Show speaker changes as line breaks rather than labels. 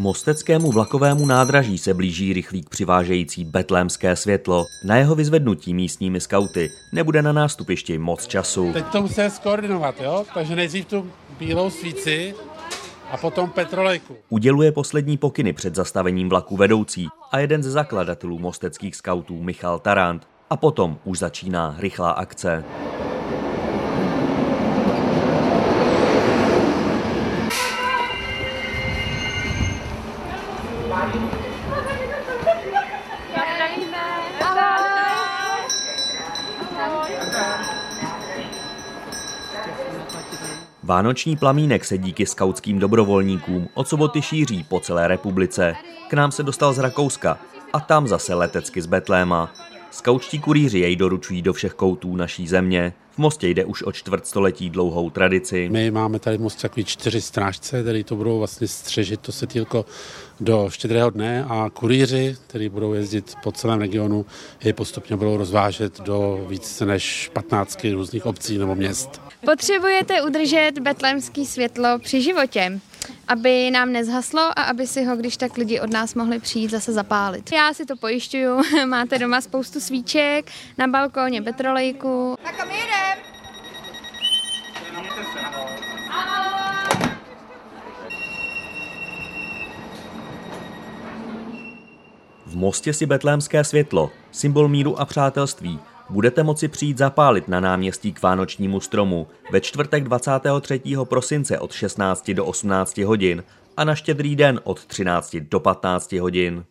mosteckému vlakovému nádraží se blíží rychlík přivážející betlémské světlo. Na jeho vyzvednutí místními skauty nebude na nástupišti moc času.
Teď to musíme skoordinovat, jo? Takže nejdřív tu bílou svíci a potom petrolejku.
Uděluje poslední pokyny před zastavením vlaku vedoucí a jeden ze zakladatelů mosteckých skautů Michal Tarant. A potom už začíná rychlá akce. Vánoční plamínek se díky skautským dobrovolníkům od soboty šíří po celé republice. K nám se dostal z Rakouska a tam zase letecky z Betléma. Skautští kurýři jej doručují do všech koutů naší země. V Mostě jde už o čtvrtstoletí dlouhou tradici.
My máme tady v Mostě takový čtyři strážce, který to budou vlastně střežit to setýlko do štědrého dne a kurýři, kteří budou jezdit po celém regionu, je postupně budou rozvážet do více než 15 různých obcí nebo měst.
Potřebujete udržet betlémský světlo při životě aby nám nezhaslo a aby si ho, když tak lidi od nás mohli přijít zase zapálit. Já si to pojišťuju, máte doma spoustu svíček, na balkóně petrolejku. Tak kam jedem?
V Mostě si betlémské světlo, symbol míru a přátelství, budete moci přijít zapálit na náměstí k Vánočnímu stromu ve čtvrtek 23. prosince od 16 do 18 hodin a na štědrý den od 13 do 15 hodin.